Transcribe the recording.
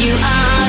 you are